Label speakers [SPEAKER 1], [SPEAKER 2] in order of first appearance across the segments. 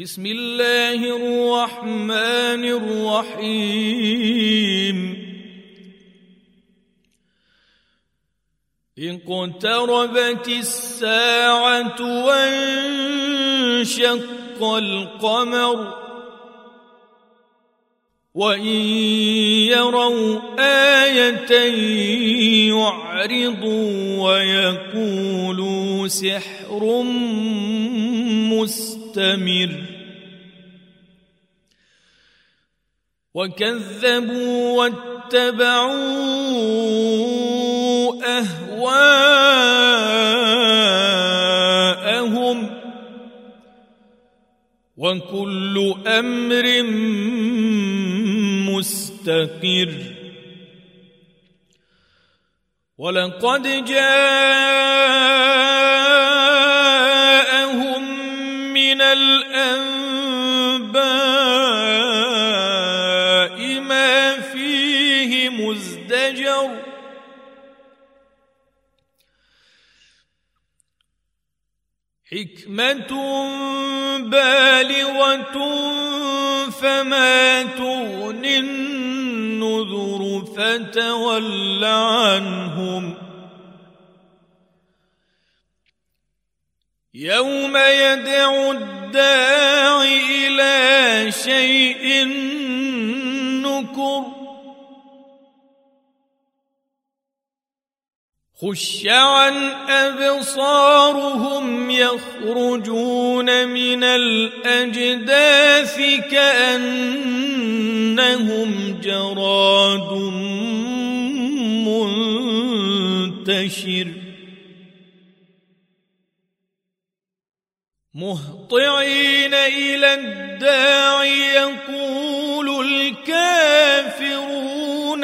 [SPEAKER 1] بسم الله الرحمن الرحيم. اقتربت الساعة وانشق القمر. وإن يروا آية يعرضوا ويقولوا سحر مستمر. وكذبوا واتبعوا أهواءهم. وكل أمر مستقر. ولقد جاءهم من الأنباء ما فيه مزدجر. حكمة بالغة فما تغني فتول عنهم. يوم يدعو الداع إلى شيء نكر. خش عن ابصارهم يخرجون من الاجداث كانهم جراد منتشر. مهطعين إلى الداع يقول الكافرون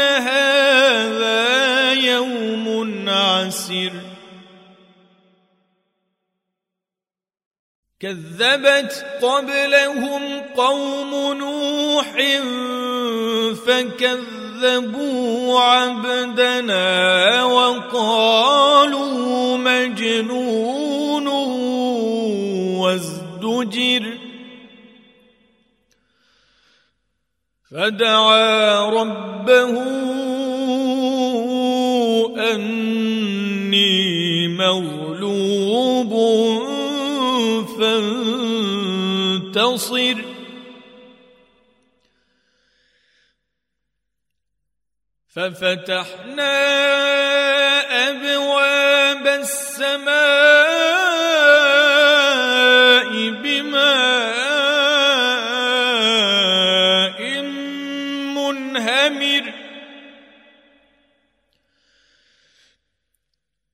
[SPEAKER 1] هذا يوم عسر كذبت قبلهم قوم نوح فكذبوا عبدنا وقالوا مجنون وازدجر. فدعا ربه أني مغلوب فانتصر. ففتحنا أبواب السماء بماء منهمر.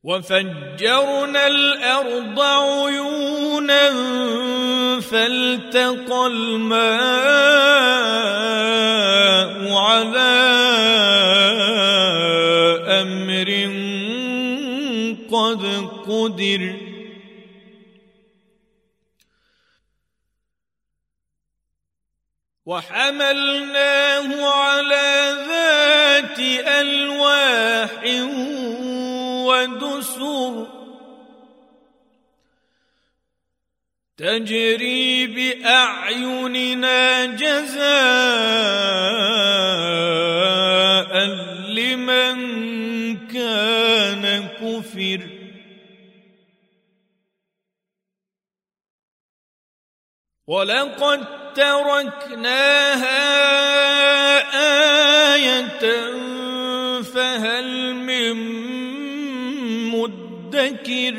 [SPEAKER 1] وفجرنا الأرض عيونا فالتقى الماء قدر. وحملناه على ذات ألواح ودسر. تجري بأعيننا جزاء لمن كان كفر. ولقد تركناها آية فهل من مدكر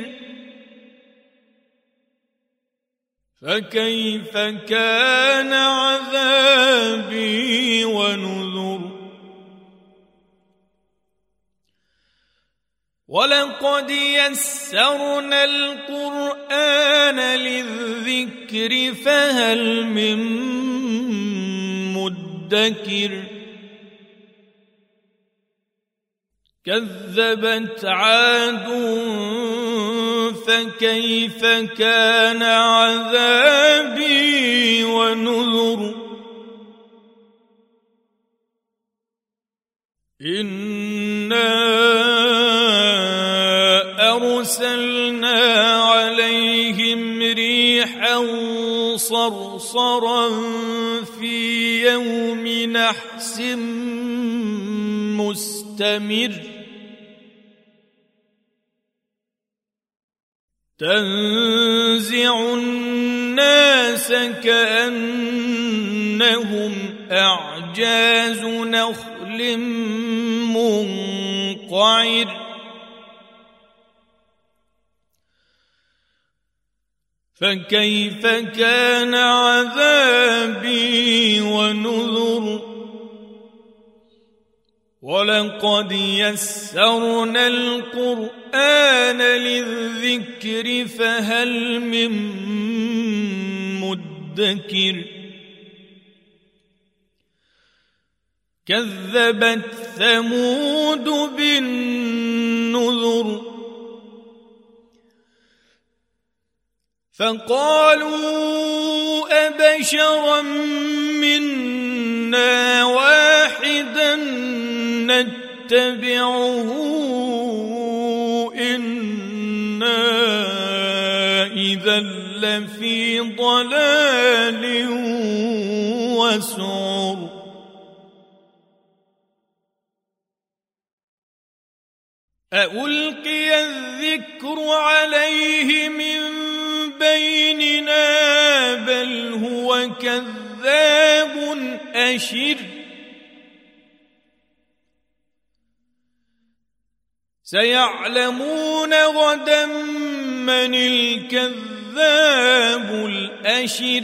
[SPEAKER 1] فكيف كان عذابي ونذر ولقد يسرنا القران للذكر فهل من مدكر كذبت عاد فكيف كان عذابي ونذر أنا أرسلنا عليهم ريحا صرصرا في يوم نحس مستمر. تنزع الناس كأنهم أعجاز نخل منقعر. فكيف كان عذابي ونذر؟ ولقد يسرنا القرآن للذكر فهل من مدكر؟ كذبت ثمود بالنذر. فقالوا أبشرا منا واحدا نتبعه إنا إذا لفي ضلال وسعر. ألقي الذكر عليه من بيننا بل هو كذاب أشر. سيعلمون غدا من الكذاب الأشر.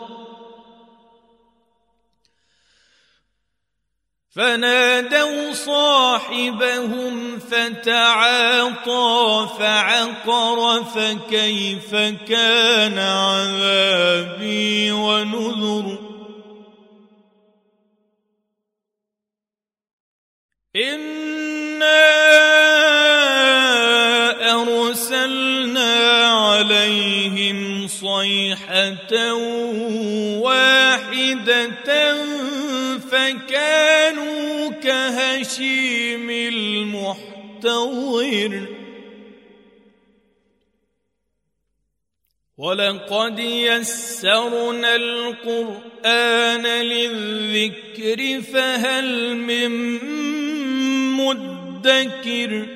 [SPEAKER 1] فنادوا صاحبهم فتعاطى فعقر فكيف كان عذابي ونذر إنا أرسلنا عليهم صيحة واحدة فكانوا كهشيم المحتضر. ولقد يسرنا القرآن للذكر فهل من مدكر؟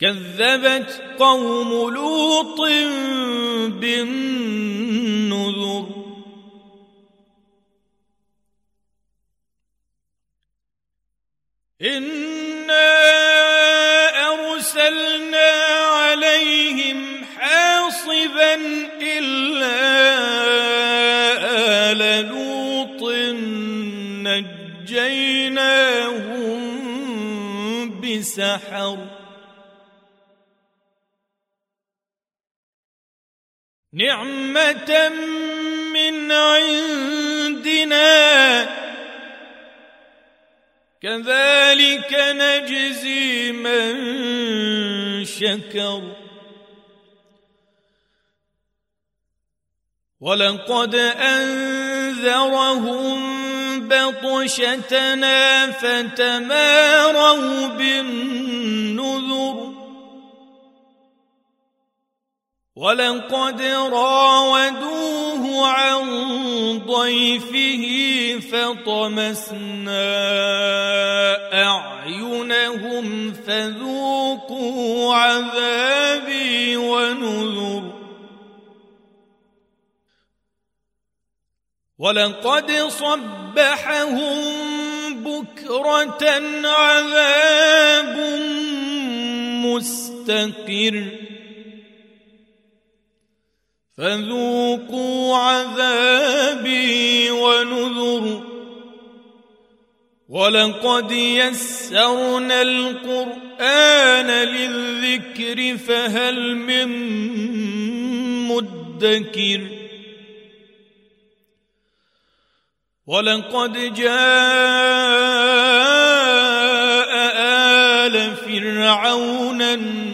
[SPEAKER 1] كذبت قوم لوط بالنذر. إنا أرسلنا عليهم حاصبا إلا آل لوط نجيناهم بسحر نعمة من عندنا كذلك نجزي من شكر. ولقد أنذرهم بطشتنا فتماروا بالنذر. ولقد راودوه عن ضيفه فطمسنا أعينهم فذوقوا عذابي ونذر. ولقد صبحهم بكرة عذاب مستقر. فذوقوا عذابي ونذر. ولقد يسرنا القرآن للذكر فهل من مدكر؟ ولقد جاء آل فرعون النذر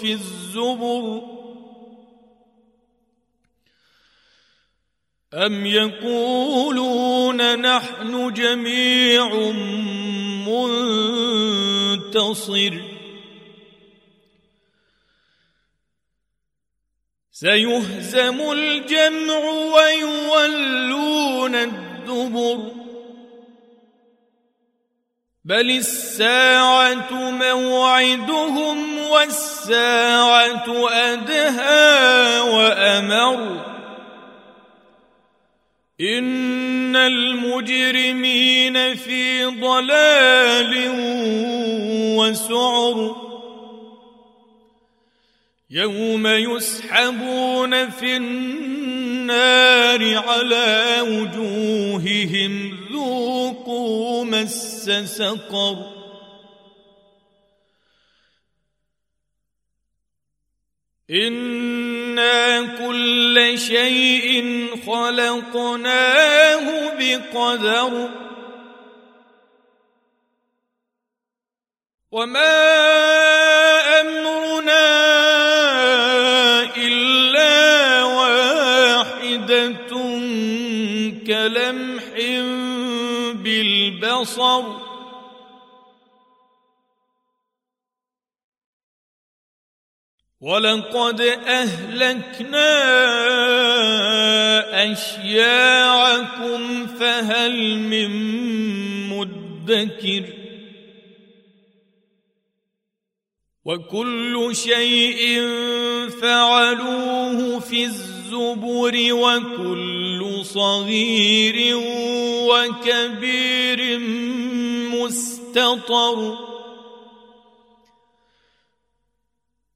[SPEAKER 1] في الزبر أم يقولون نحن جميع منتصر سيهزم الجمع ويولون الدبر بل الساعة موعدهم والساعة أدهى وأمر. إن المجرمين في ضلال وسعر. يوم يسحبون في النار على وجوههم ذوقوا مس سقر. أنا كل شيء خلقناه بقدر وما امرنا الا واحدة كلمح بالبصر ولقد أهلكنا أشياعكم فهل من مدكر؟ وكل شيء فعلوه في الزبر وكل صغير وكبير مستطر.